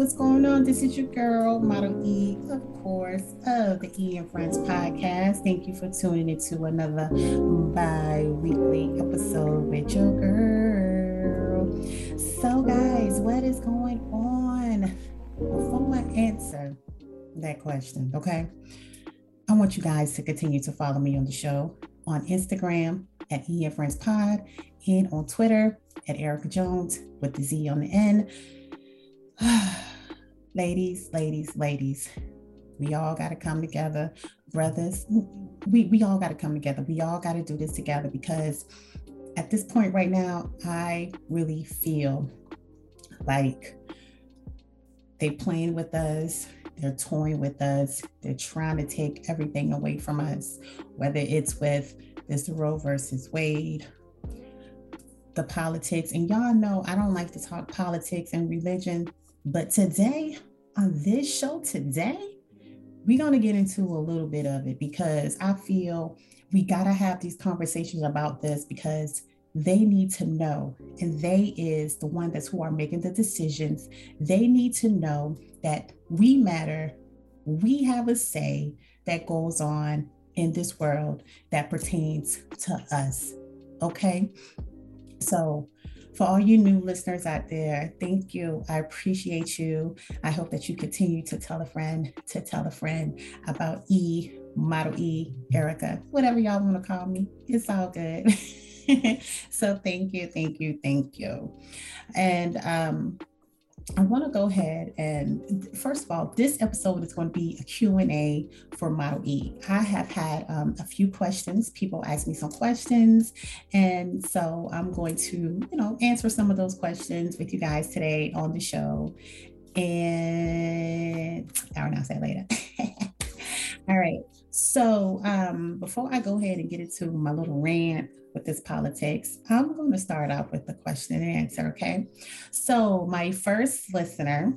What's going on? This is your girl, Model E, of course, of the E and Friends podcast. Thank you for tuning in to another bi weekly episode with your girl. So, guys, what is going on? Before I answer that question, okay, I want you guys to continue to follow me on the show on Instagram at E and Friends Pod and on Twitter at Erica Jones with the Z on the end ladies, ladies, ladies, we all got to come together. Brothers, we, we all got to come together. We all got to do this together because at this point right now, I really feel like they playing with us. They're toying with us. They're trying to take everything away from us, whether it's with this Roe versus Wade, the politics. And y'all know I don't like to talk politics and religion but today, on this show today, we're going to get into a little bit of it because I feel we got to have these conversations about this because they need to know. And they is the one that's who are making the decisions. They need to know that we matter. We have a say that goes on in this world that pertains to us. Okay? So for all you new listeners out there, thank you. I appreciate you. I hope that you continue to tell a friend, to tell a friend about E, Model E, Erica, whatever y'all want to call me. It's all good. so thank you, thank you, thank you. And um, I want to go ahead and first of all, this episode is going to be a Q&A for Model E. I have had um, a few questions. People ask me some questions. And so I'm going to, you know, answer some of those questions with you guys today on the show. And I'll announce that later. all right. So um, before I go ahead and get into my little rant with this politics, I'm going to start off with the question and answer. Okay. So, my first listener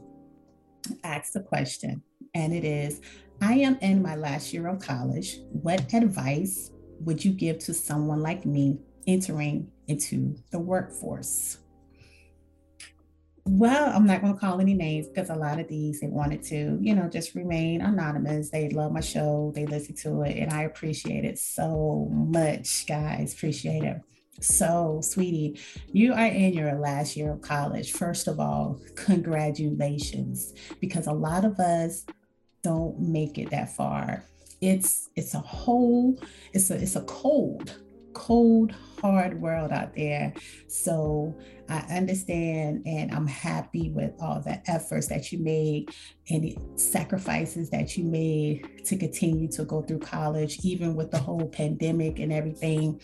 asked a question, and it is I am in my last year of college. What advice would you give to someone like me entering into the workforce? Well, I'm not going to call any names because a lot of these they wanted to, you know, just remain anonymous. They love my show, they listen to it, and I appreciate it so much, guys. Appreciate it. So, sweetie, you are in your last year of college. First of all, congratulations, because a lot of us don't make it that far. It's it's a whole, it's a it's a cold cold, hard world out there. So I understand and I'm happy with all the efforts that you made and the sacrifices that you made to continue to go through college, even with the whole pandemic and everything.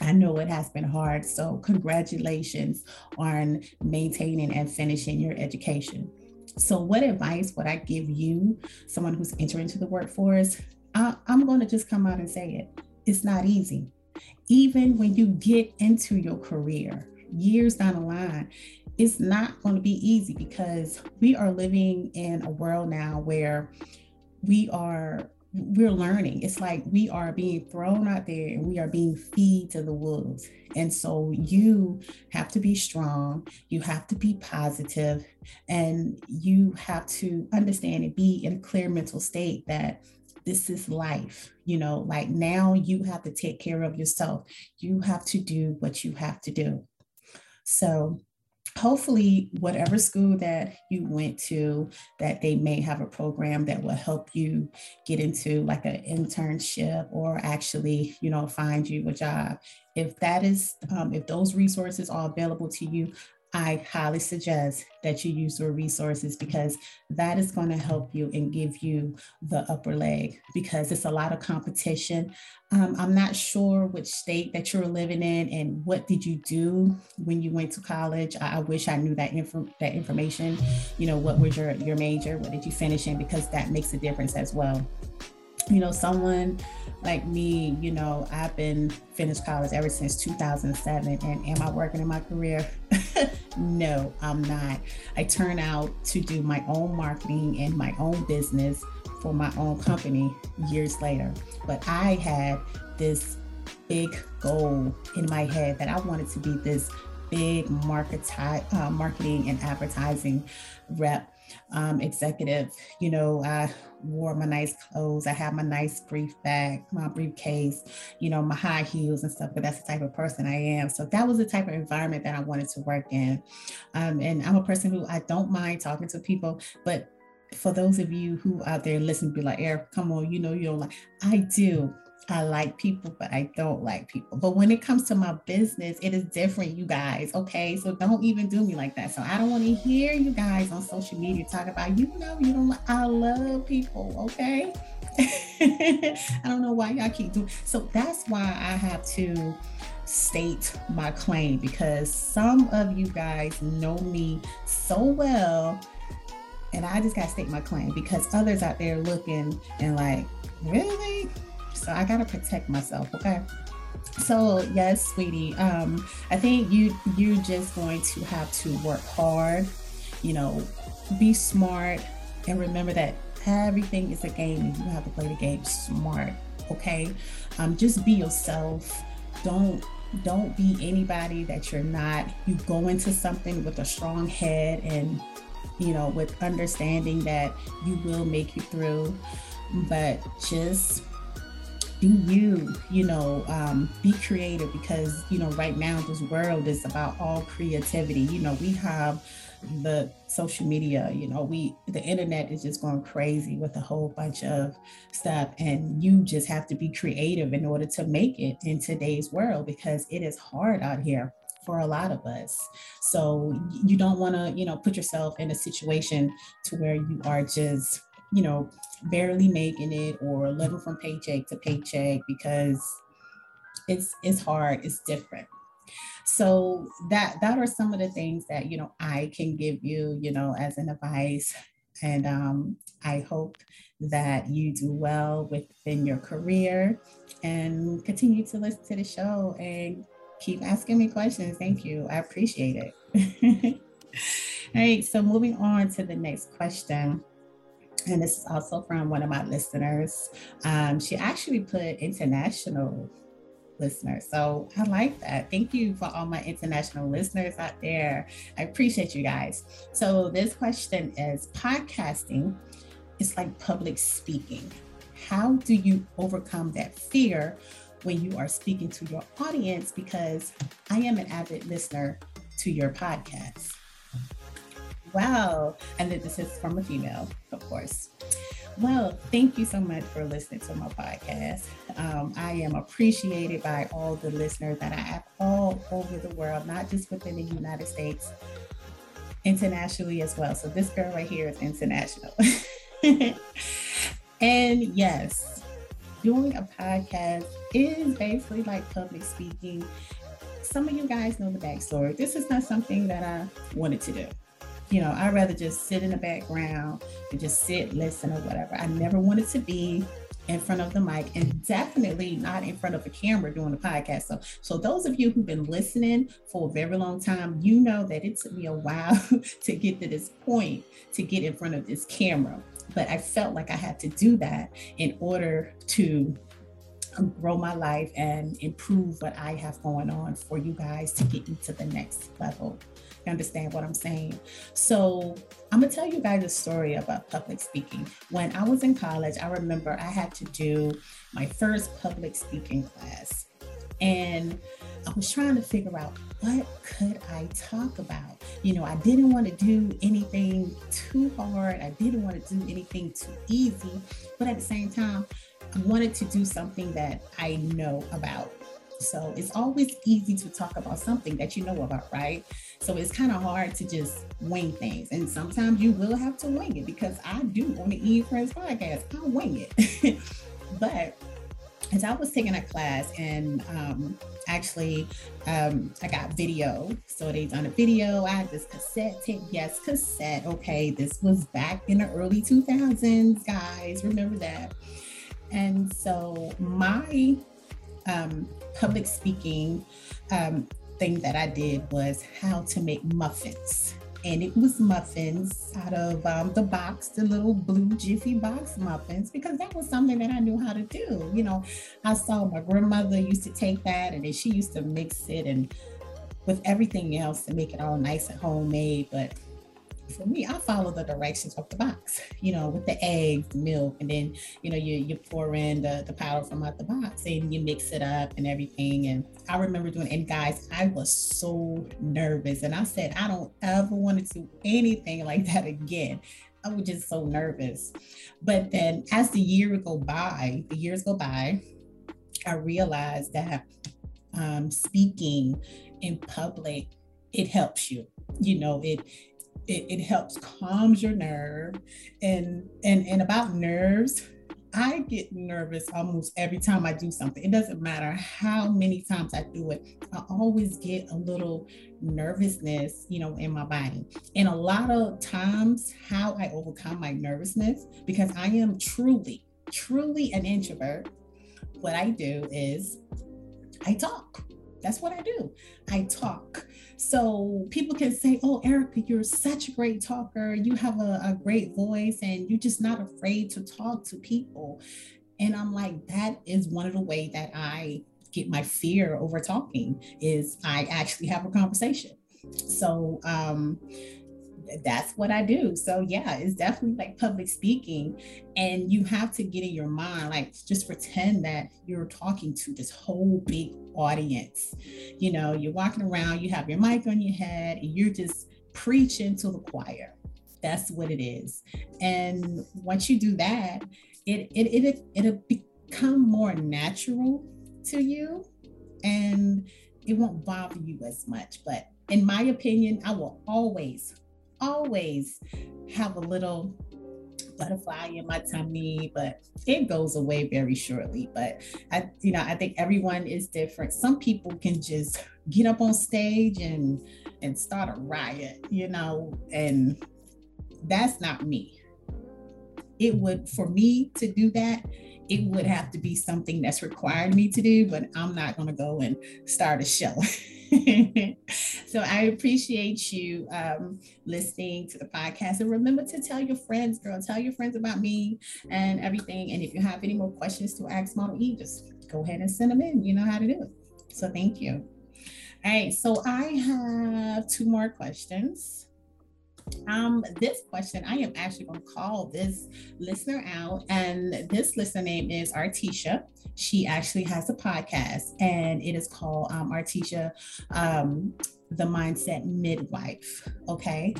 I know it has been hard. So, congratulations on maintaining and finishing your education. So, what advice would I give you, someone who's entering into the workforce? I, I'm going to just come out and say it. It's not easy even when you get into your career years down the line, it's not going to be easy because we are living in a world now where we are we're learning. It's like we are being thrown out there and we are being feed to the wolves. And so you have to be strong you have to be positive and you have to understand and be in a clear mental state that this is life. You know, like now you have to take care of yourself. You have to do what you have to do. So, hopefully whatever school that you went to that they may have a program that will help you get into like an internship or actually you know find you a job if that is um, if those resources are available to you I highly suggest that you use your resources because that is going to help you and give you the upper leg because it's a lot of competition. Um, I'm not sure which state that you're living in and what did you do when you went to college. I, I wish I knew that, inf- that information. You know, what was your, your major? What did you finish in? Because that makes a difference as well you know, someone like me, you know, I've been finished college ever since 2007. And am I working in my career? no, I'm not. I turn out to do my own marketing and my own business for my own company years later. But I had this big goal in my head that I wanted to be this big market, uh, marketing and advertising rep um, executive. You know, I wore my nice clothes. I had my nice brief bag, my briefcase, you know, my high heels and stuff. But that's the type of person I am. So that was the type of environment that I wanted to work in. Um, and I'm a person who I don't mind talking to people, but for those of you who out there listen, be like, Eric, come on, you know, you don't like, I do. I like people, but I don't like people. But when it comes to my business, it is different, you guys. Okay. So don't even do me like that. So I don't want to hear you guys on social media talk about, you know, you don't, I love people. Okay. I don't know why y'all keep doing. So that's why I have to state my claim because some of you guys know me so well. And I just got to state my claim because others out there looking and like, really? So I gotta protect myself, okay? So yes, sweetie. Um, I think you you're just going to have to work hard, you know, be smart, and remember that everything is a game and you have to play the game smart. Okay. Um, just be yourself. Don't don't be anybody that you're not. You go into something with a strong head and you know, with understanding that you will make you through. But just you you know um, be creative because you know right now this world is about all creativity. You know we have the social media you know we the internet is just going crazy with a whole bunch of stuff and you just have to be creative in order to make it in today's world because it is hard out here for a lot of us. So you don't want to you know put yourself in a situation to where you are just you know, barely making it or living from paycheck to paycheck because it's it's hard, it's different. So that that are some of the things that you know I can give you, you know, as an advice. And um, I hope that you do well within your career and continue to listen to the show and keep asking me questions. Thank you. I appreciate it. All right, so moving on to the next question and this is also from one of my listeners. Um, she actually put international listeners. So I like that. Thank you for all my international listeners out there. I appreciate you guys. So this question is podcasting is like public speaking. How do you overcome that fear when you are speaking to your audience? Because I am an avid listener to your podcast. Wow. And this is from a female, of course. Well, thank you so much for listening to my podcast. Um, I am appreciated by all the listeners that I have all over the world, not just within the United States, internationally as well. So this girl right here is international. and yes, doing a podcast is basically like public speaking. Some of you guys know the backstory. This is not something that I wanted to do you know, I'd rather just sit in the background and just sit, listen, or whatever. I never wanted to be in front of the mic and definitely not in front of a camera doing a podcast. So, so those of you who've been listening for a very long time, you know that it took me a while to get to this point to get in front of this camera. But I felt like I had to do that in order to um, grow my life and improve what I have going on for you guys to get you to the next level. You understand what I'm saying? So I'm gonna tell you guys a story about public speaking. When I was in college, I remember I had to do my first public speaking class. And I was trying to figure out what could I talk about. You know, I didn't want to do anything too hard. I didn't want to do anything too easy, but at the same time, I wanted to do something that I know about. So it's always easy to talk about something that you know about, right? So it's kind of hard to just wing things. And sometimes you will have to wing it because I do on the Eve Friends podcast, I wing it. but as I was taking a class and um, actually um, I got video. So they done a video. I had this cassette tape. Yes, cassette. Okay, this was back in the early 2000s, guys. Remember that. And so my um, public speaking um, thing that I did was how to make muffins. And it was muffins out of um, the box, the little blue Jiffy box muffins, because that was something that I knew how to do. You know, I saw my grandmother used to take that and then she used to mix it and with everything else to make it all nice and homemade. But for me, I follow the directions of the box, you know, with the eggs, milk, and then, you know, you, you pour in the, the powder from out the box and you mix it up and everything. And I remember doing, and guys, I was so nervous. And I said, I don't ever want to do anything like that again. I was just so nervous. But then as the year go by, the years go by, I realized that um, speaking in public, it helps you. You know, it it, it helps calms your nerve and and and about nerves I get nervous almost every time I do something. It doesn't matter how many times I do it. I always get a little nervousness, you know, in my body. And a lot of times how I overcome my nervousness because I am truly, truly an introvert. What I do is I talk. That's what I do. I talk. So people can say, Oh, Erica, you're such a great talker. You have a, a great voice and you're just not afraid to talk to people. And I'm like, that is one of the way that I get my fear over talking is I actually have a conversation. So um that's what I do. So yeah, it's definitely like public speaking. And you have to get in your mind, like just pretend that you're talking to this whole big audience. You know, you're walking around, you have your mic on your head, and you're just preaching to the choir. That's what it is. And once you do that, it it it it'll become more natural to you and it won't bother you as much. But in my opinion, I will always always have a little butterfly in my tummy, but it goes away very shortly. But I, you know, I think everyone is different. Some people can just get up on stage and and start a riot, you know, and that's not me. It would for me to do that, it would have to be something that's required me to do, but I'm not going to go and start a show. so I appreciate you um, listening to the podcast. And remember to tell your friends, girl, tell your friends about me and everything. And if you have any more questions to ask Model E, just go ahead and send them in. You know how to do it. So thank you. All right, so I have two more questions. Um, this question, I am actually going to call this listener out, and this listener name is Artisha. She actually has a podcast, and it is called um, Artisha, um, the Mindset Midwife. Okay,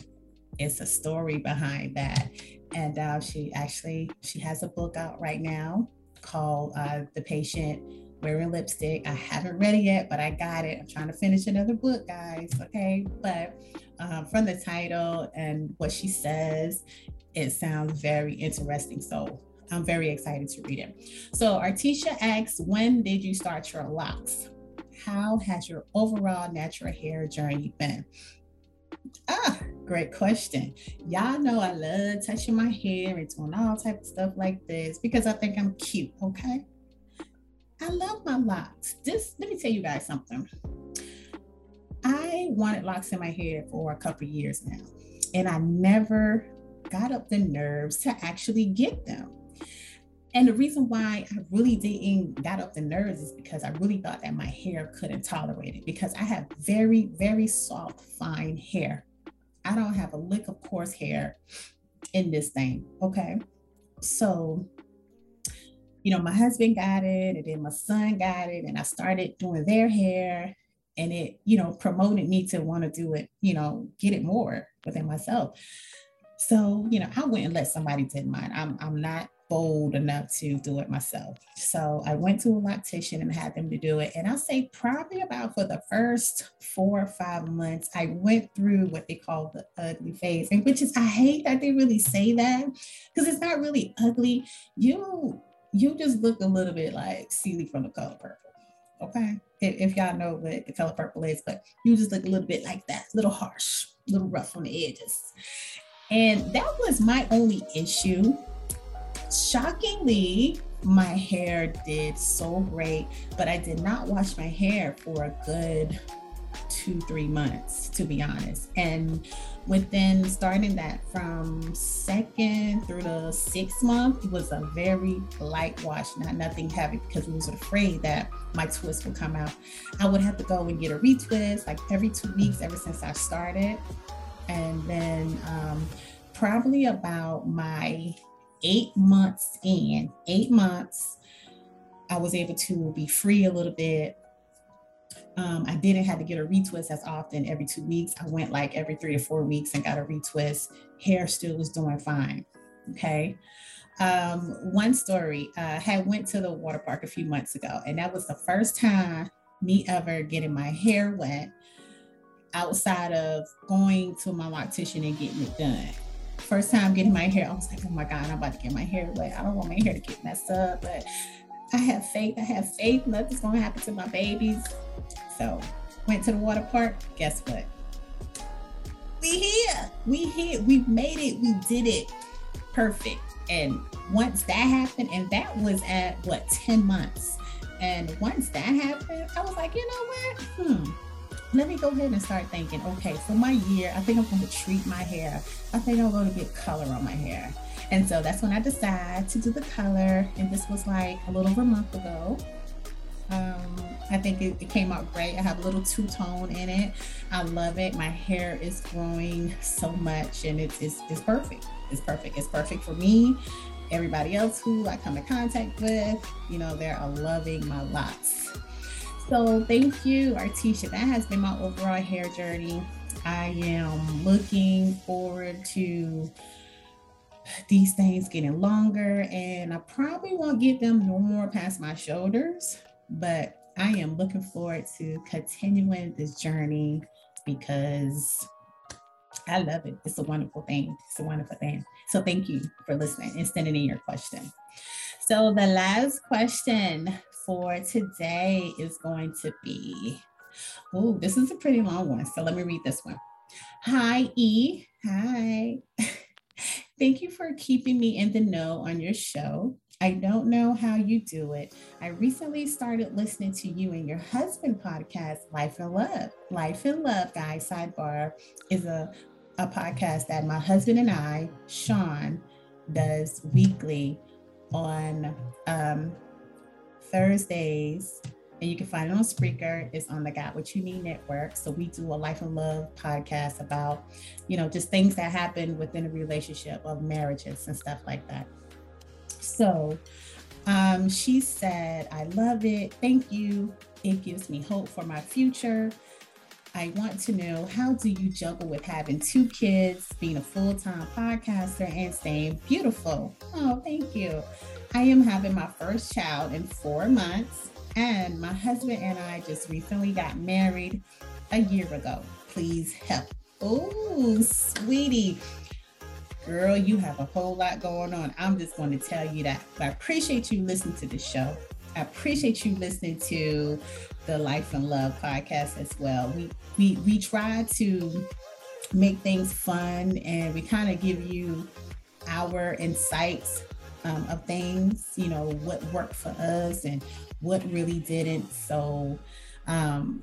it's a story behind that, and uh, she actually she has a book out right now called uh, The Patient wearing lipstick. I haven't read it yet, but I got it. I'm trying to finish another book, guys. Okay. But um, from the title and what she says, it sounds very interesting. So I'm very excited to read it. So Artisha asks, when did you start your locks? How has your overall natural hair journey been? Ah, great question. Y'all know I love touching my hair and doing all type of stuff like this because I think I'm cute, okay? I love my locks. This let me tell you guys something. I wanted locks in my hair for a couple years now, and I never got up the nerves to actually get them. And the reason why I really didn't got up the nerves is because I really thought that my hair couldn't tolerate it because I have very, very soft, fine hair. I don't have a lick of coarse hair in this thing. Okay. So you know, my husband got it and then my son got it and I started doing their hair and it, you know, promoted me to want to do it, you know, get it more within myself. So, you know, I wouldn't let somebody did mine. I'm I'm not bold enough to do it myself. So I went to a loctician and had them to do it. And I'll say probably about for the first four or five months, I went through what they call the ugly phase. And which is I hate that they really say that because it's not really ugly. You you just look a little bit like Celie from the color purple. Okay. If, y'all know what the color purple is, but you just look a little bit like that, a little harsh, a little rough on the edges. And that was my only issue. Shockingly, my hair did so great, but I did not wash my hair for a good two, three months, to be honest. And within starting that from second through the sixth month, it was a very light wash, not nothing heavy, because we was afraid that my twist would come out. I would have to go and get a retwist like every two weeks ever since I started. And then um, probably about my eight months in, eight months, I was able to be free a little bit. Um, I didn't have to get a retwist as often every two weeks. I went like every three or four weeks and got a retwist. Hair still was doing fine. Okay. Um, one story, I uh, had went to the water park a few months ago, and that was the first time me ever getting my hair wet outside of going to my loctician and getting it done. First time getting my hair, I was like, oh my God, I'm about to get my hair wet. I don't want my hair to get messed up, but I have faith. I have faith. Nothing's to happen to my babies. So went to the water park. Guess what? We here. We here. We made it. We did it. Perfect. And once that happened, and that was at what, 10 months. And once that happened, I was like, you know what? Hmm. Let me go ahead and start thinking, okay, for my year, I think I'm going to treat my hair. I think I'm going to get color on my hair. And so that's when I decided to do the color. And this was like a little over a month ago. Um, I think it, it, came out great. I have a little two tone in it. I love it. My hair is growing so much and it's, it's, it's perfect. It's perfect. It's perfect for me. Everybody else who I come in contact with, you know, they're loving my locks. So thank you, Artisha. That has been my overall hair journey. I am looking forward to these things getting longer and I probably won't get them no more past my shoulders, but I am looking forward to continuing this journey because I love it. It's a wonderful thing. It's a wonderful thing. So thank you for listening and sending in your question. So the last question for today is going to be, oh, this is a pretty long one. So let me read this one. Hi, E. Hi. Thank you for keeping me in the know on your show. I don't know how you do it. I recently started listening to you and your husband podcast, Life and Love. Life and Love, guys, sidebar, is a, a podcast that my husband and I, Sean, does weekly on um, Thursdays and you can find it on Spreaker. It's on the Got What You Need Network. So we do a life and love podcast about, you know, just things that happen within a relationship of marriages and stuff like that. So um, she said, I love it. Thank you. It gives me hope for my future. I want to know how do you juggle with having two kids, being a full-time podcaster, and staying beautiful? Oh, thank you. I am having my first child in four months. And my husband and I just recently got married a year ago. Please help. Oh, sweetie. Girl, you have a whole lot going on. I'm just going to tell you that. But I appreciate you listening to the show. I appreciate you listening to the Life and Love podcast as well. We we we try to make things fun and we kind of give you our insights um, of things, you know, what worked for us and what really didn't. So um,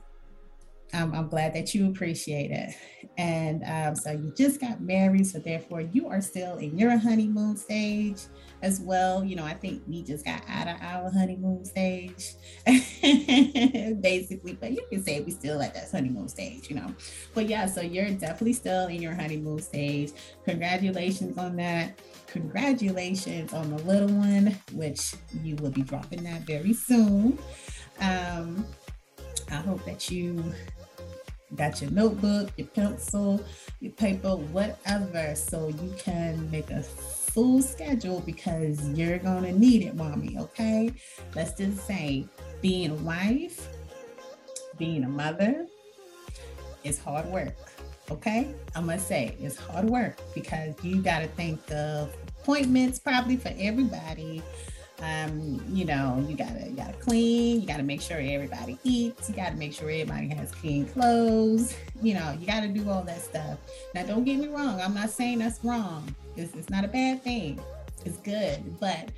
I'm, I'm, glad that you appreciate it. And um, so you just got married, so therefore you are still in your honeymoon stage as well. You know, I think we just got out of our honeymoon stage, basically, but you can say we still at that honeymoon stage, you know. But yeah, so you're definitely still in your honeymoon stage. Congratulations on that. Congratulations on the little one, which you will be dropping that very soon. Um, I hope that you got your notebook, your pencil, your paper, whatever, so you can make a full schedule because you're gonna need it, mommy. Okay, let's just say being a wife, being a mother is hard work. Okay, I must say it's hard work because you got to think of appointments probably for everybody um, you know, you gotta you gotta clean, you gotta make sure everybody eats, you gotta make sure everybody has clean clothes, you know, you gotta do all that stuff. Now don't get me wrong, I'm not saying that's wrong. It's, it's not a bad thing. It's good, but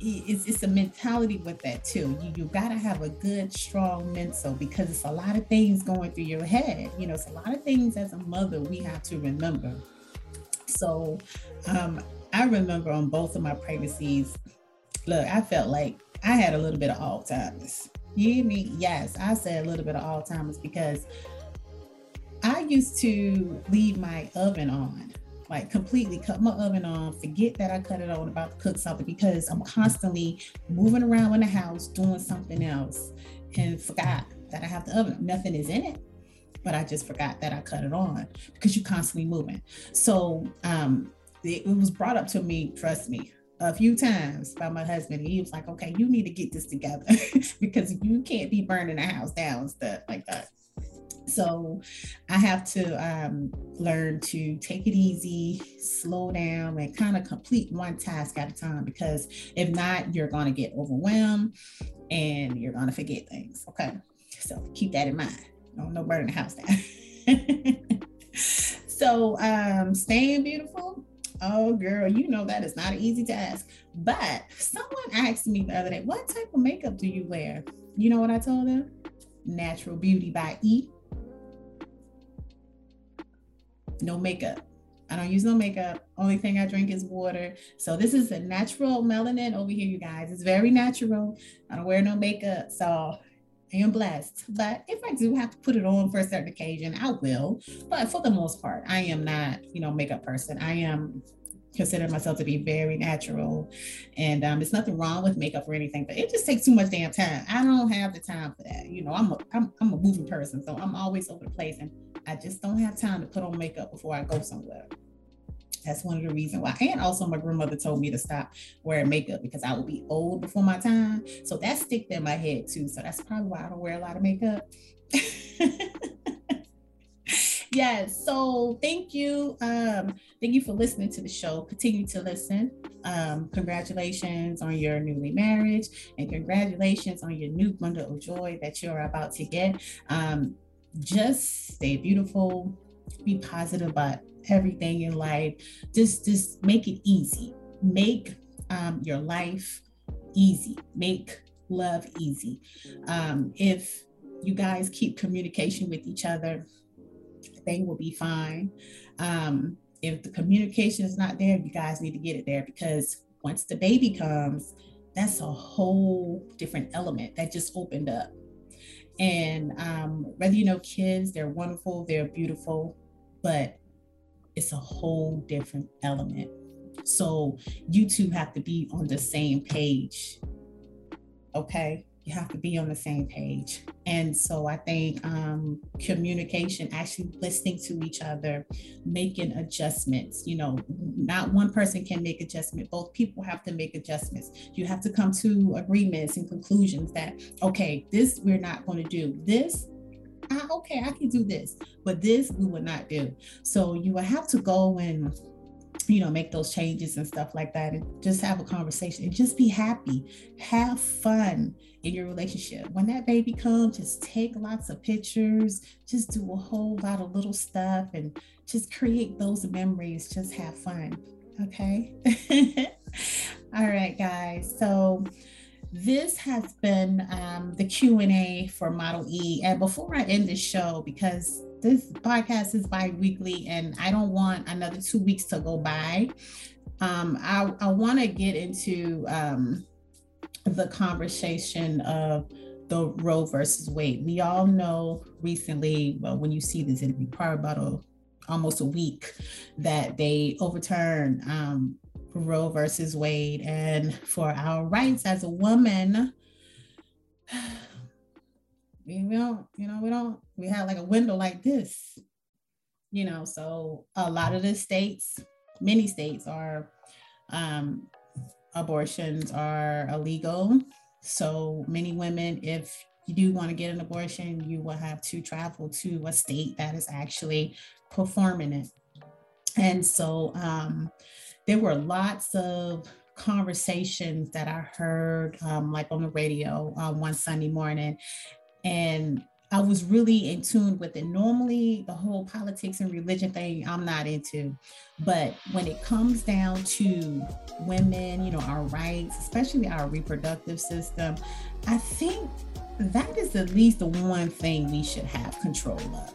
it's, it's a mentality with that too. You you gotta have a good, strong mental because it's a lot of things going through your head. You know, it's a lot of things as a mother we have to remember. So um, I remember on both of my pregnancies, look, I felt like I had a little bit of Alzheimer's. You hear me? Yes, I said a little bit of Alzheimer's because I used to leave my oven on like completely cut my oven on, forget that I cut it on about to cook something because I'm constantly moving around in the house doing something else and forgot that I have the oven. Nothing is in it, but I just forgot that I cut it on because you're constantly moving. So um, it, it was brought up to me, trust me, a few times by my husband. He was like, okay, you need to get this together because you can't be burning the house down and stuff like that. So I have to um, learn to take it easy, slow down, and kind of complete one task at a time because if not, you're going to get overwhelmed and you're going to forget things. Okay. So keep that in mind. No, no in the house now. so um, staying beautiful. Oh, girl, you know that is not an easy task. But someone asked me the other day, what type of makeup do you wear? You know what I told them? Natural Beauty by E no makeup. I don't use no makeup. Only thing I drink is water. So this is a natural melanin over here, you guys. It's very natural. I don't wear no makeup. So I am blessed. But if I do have to put it on for a certain occasion, I will. But for the most part, I am not, you know, makeup person. I am consider myself to be very natural and um, there's nothing wrong with makeup or anything but it just takes too much damn time i don't have the time for that you know i'm a, I'm, I'm a moving person so i'm always over the place and I just don't have time to put on makeup before I go somewhere. That's one of the reasons why. And also, my grandmother told me to stop wearing makeup because I would be old before my time. So that stick in my head too. So that's probably why I don't wear a lot of makeup. yes. So thank you. Um, thank you for listening to the show. Continue to listen. Um, congratulations on your newly marriage and congratulations on your new bundle of joy that you're about to get. Um, just stay beautiful, be positive about everything in life. Just just make it easy. Make um, your life easy. Make love easy. Um, if you guys keep communication with each other, thing will be fine. Um, if the communication is not there, you guys need to get it there because once the baby comes, that's a whole different element that just opened up. And um, whether you know kids, they're wonderful, they're beautiful, but it's a whole different element. So you two have to be on the same page. Okay you have to be on the same page. And so I think um, communication, actually listening to each other, making adjustments. You know, not one person can make adjustment. Both people have to make adjustments. You have to come to agreements and conclusions that okay, this we're not going to do. This uh, okay, I can do this, but this we would not do. So you will have to go and you know make those changes and stuff like that and just have a conversation and just be happy. Have fun in your relationship. When that baby comes just take lots of pictures just do a whole lot of little stuff and just create those memories. Just have fun okay? All right guys. So this has been um, the q&a for model e and before i end this show because this podcast is bi-weekly and I don't want another two weeks to go by. Um, I, I want to get into um, the conversation of the Roe versus Wade. We all know recently, well, when you see this, it'll be probably about a, almost a week that they overturned um, Roe versus Wade. And for our rights as a woman, we don't, you know, we don't, we have like a window like this, you know, so a lot of the states, many states are, um, abortions are illegal. So many women, if you do want to get an abortion, you will have to travel to a state that is actually performing it. And so um, there were lots of conversations that I heard, um, like on the radio uh, one Sunday morning, and I was really in tune with it. Normally, the whole politics and religion thing, I'm not into. But when it comes down to women, you know, our rights, especially our reproductive system, I think that is at least the one thing we should have control of.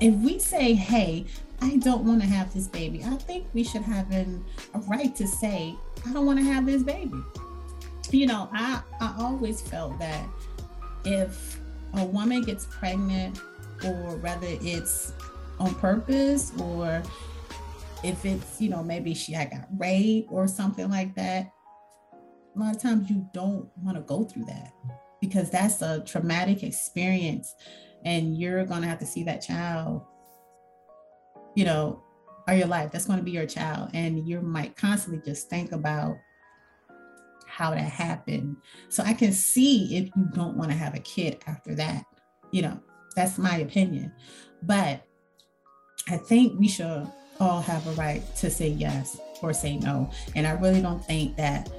If we say, hey, I don't want to have this baby, I think we should have an, a right to say, I don't want to have this baby. You know, I, I always felt that if a woman gets pregnant, or whether it's on purpose or if it's, you know, maybe she had got raped or something like that, a lot of times you don't want to go through that because that's a traumatic experience and you're going to have to see that child, you know, or your life. That's going to be your child. And you might constantly just think about how that happened. So I can see if you don't want to have a kid after that. You know, that's my opinion. But I think we should all have a right to say yes or say no. And I really don't think that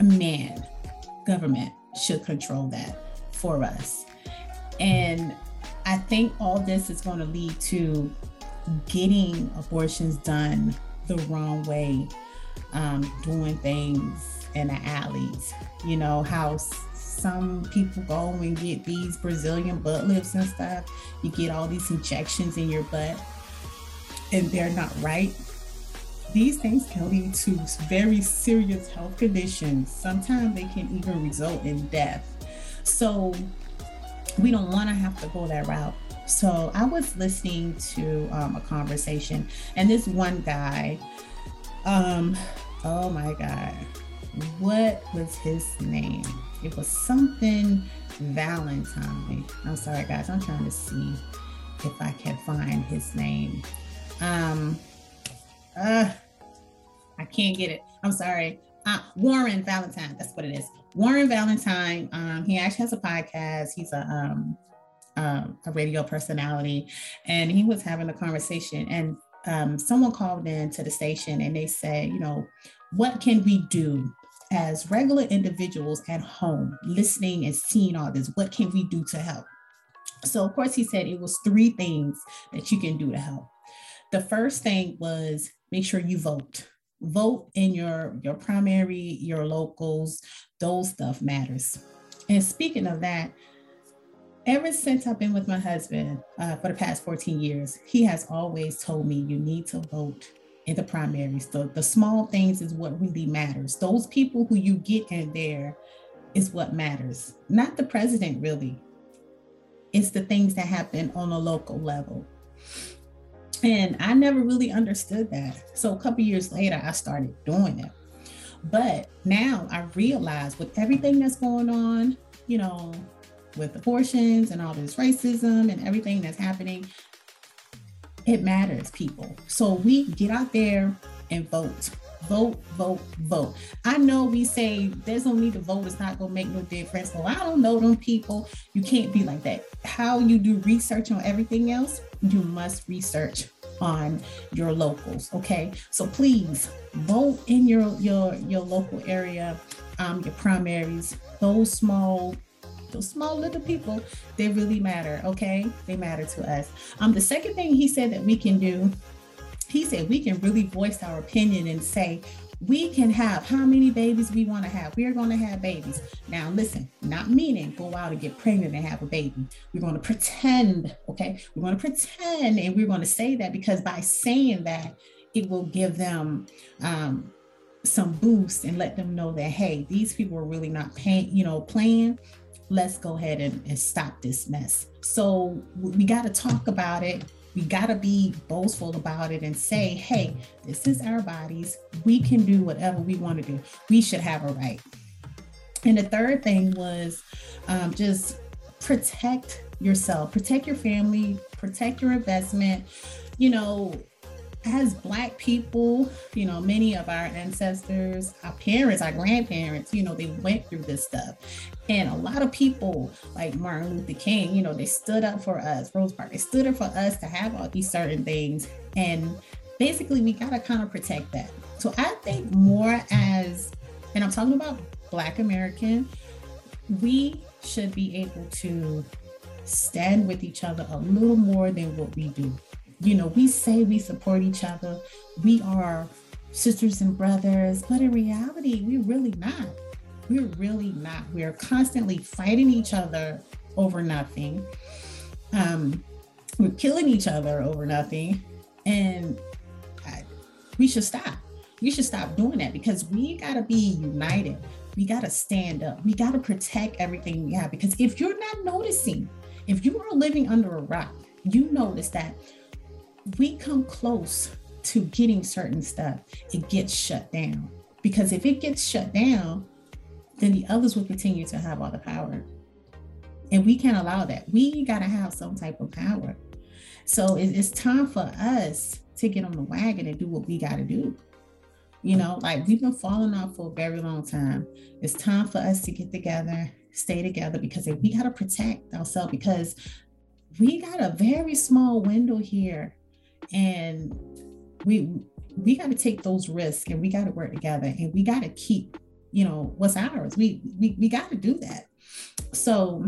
a man, government, should control that for us. And I think all this is going to lead to getting abortions done the wrong way, um, doing things in the alleys. You know, how some people go and get these Brazilian butt lifts and stuff. You get all these injections in your butt and they're not right. These things can lead to very serious health conditions. Sometimes they can even result in death. So we don't want to have to go that route. So I was listening to um, a conversation, and this one guy, um, oh my God, what was his name? It was something Valentine. I'm sorry, guys. I'm trying to see if I can find his name. Um, uh, I can't get it. I'm sorry. Uh, Warren Ballentine. That's what it is. Warren Ballentine. Um, he actually has a podcast. He's a um, um, a radio personality, and he was having a conversation, and um, someone called in to the station, and they said, you know, what can we do as regular individuals at home, listening and seeing all this, what can we do to help? So, of course, he said it was three things that you can do to help. The first thing was make sure you vote. Vote in your your primary, your locals, those stuff matters. And speaking of that, ever since I've been with my husband uh, for the past 14 years, he has always told me you need to vote in the primaries. The, the small things is what really matters. Those people who you get in there is what matters, not the president, really. It's the things that happen on a local level. And I never really understood that. So a couple years later, I started doing it. But now I realize with everything that's going on, you know, with abortions and all this racism and everything that's happening, it matters, people. So we get out there and vote. Vote, vote, vote. I know we say there's no need to vote, it's not gonna make no difference. Well, I don't know them people. You can't be like that. How you do research on everything else, you must research on your locals. Okay. So please vote in your your your local area, um, your primaries, those small those small little people, they really matter. Okay, they matter to us. Um, the second thing he said that we can do, he said we can really voice our opinion and say we can have how many babies we want to have. We are going to have babies. Now, listen, not meaning go out and get pregnant and have a baby. We're going to pretend, okay? We're going to pretend and we're going to say that because by saying that, it will give them um, some boost and let them know that, hey, these people are really not paying, you know, playing let's go ahead and, and stop this mess. So we got to talk about it. We got to be boastful about it and say, hey, this is our bodies. We can do whatever we want to do. We should have a right. And the third thing was um, just protect yourself, protect your family, protect your investment. You know, as black people you know many of our ancestors our parents our grandparents you know they went through this stuff. And a lot of people like martin luther king you know they stood up for us Rosa Park they stood up for us to have all these certain things. And basically we got to kind of protect that. So i think more as and i'm talking about black american we should be able to stand with each other a little more than what we do. You know, we say we support each other, we are sisters and brothers, but in reality, we're really not. We're really not. We're constantly fighting each other over nothing. Um, we're killing each other over nothing. And I, we should stop. We should stop doing that because we got to be united. We got to stand up. We got to protect everything we have. Because if you're not noticing, if you are living under a rock, you notice that we come close to getting certain stuff, it gets shut down. Because if it gets shut down, then the others will continue to have all the power. And we can't allow that. We got to have some type of power. So it's time for us to get on the wagon and do what we got to do. You know, like we've been falling off for a very long time. It's time for us to get together, stay together, because we got to protect ourselves because we got a very small window here and we we got to take those risks and we got to work together and we got to keep you know what's ours we we, we got to do that so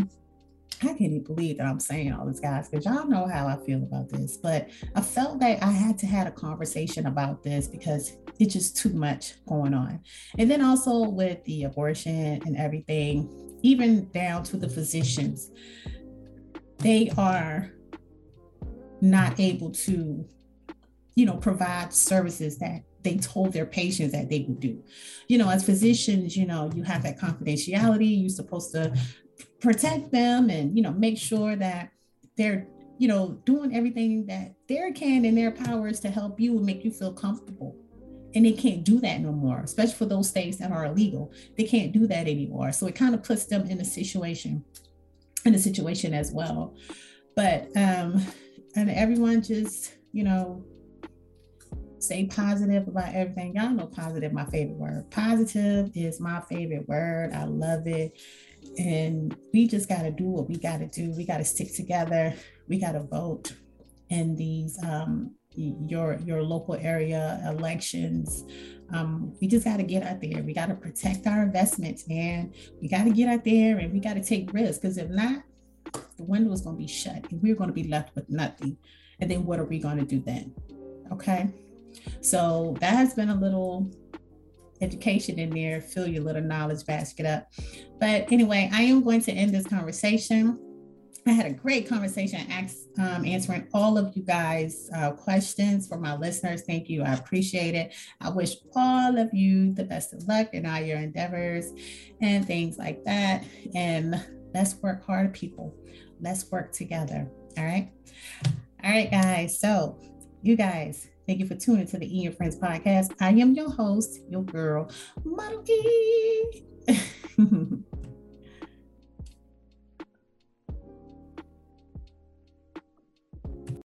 I can't even believe that I'm saying all this, guys, because y'all know how I feel about this. But I felt that I had to have a conversation about this because it's just too much going on. And then also with the abortion and everything, even down to the physicians, they are not able to, you know, provide services that they told their patients that they would do. You know, as physicians, you know, you have that confidentiality. You're supposed to protect them and, you know, make sure that they're, you know, doing everything that they can in their powers to help you and make you feel comfortable. And they can't do that no more, especially for those states that are illegal. They can't do that anymore. So it kind of puts them in a situation, in a situation as well. But um, and everyone just, you know, stay positive about everything. Y'all know positive, my favorite word. Positive is my favorite word. I love it. And we just got to do what we got to do. We got to stick together. We got to vote in these um, your your local area elections. Um, we just got to get out there. We got to protect our investments, man. We got to get out there and we got to take risks because if not, the window is going to be shut and we're going to be left with nothing. And then what are we going to do then? Okay. So that has been a little education in there, fill your little knowledge basket up. But anyway, I am going to end this conversation. I had a great conversation um, answering all of you guys' uh, questions for my listeners. Thank you. I appreciate it. I wish all of you the best of luck in all your endeavors and things like that. And let's work hard, people. Let's work together. All right. All right, guys. So, you guys, Thank you for tuning to the E and Friends podcast. I am your host, your girl, Monkey.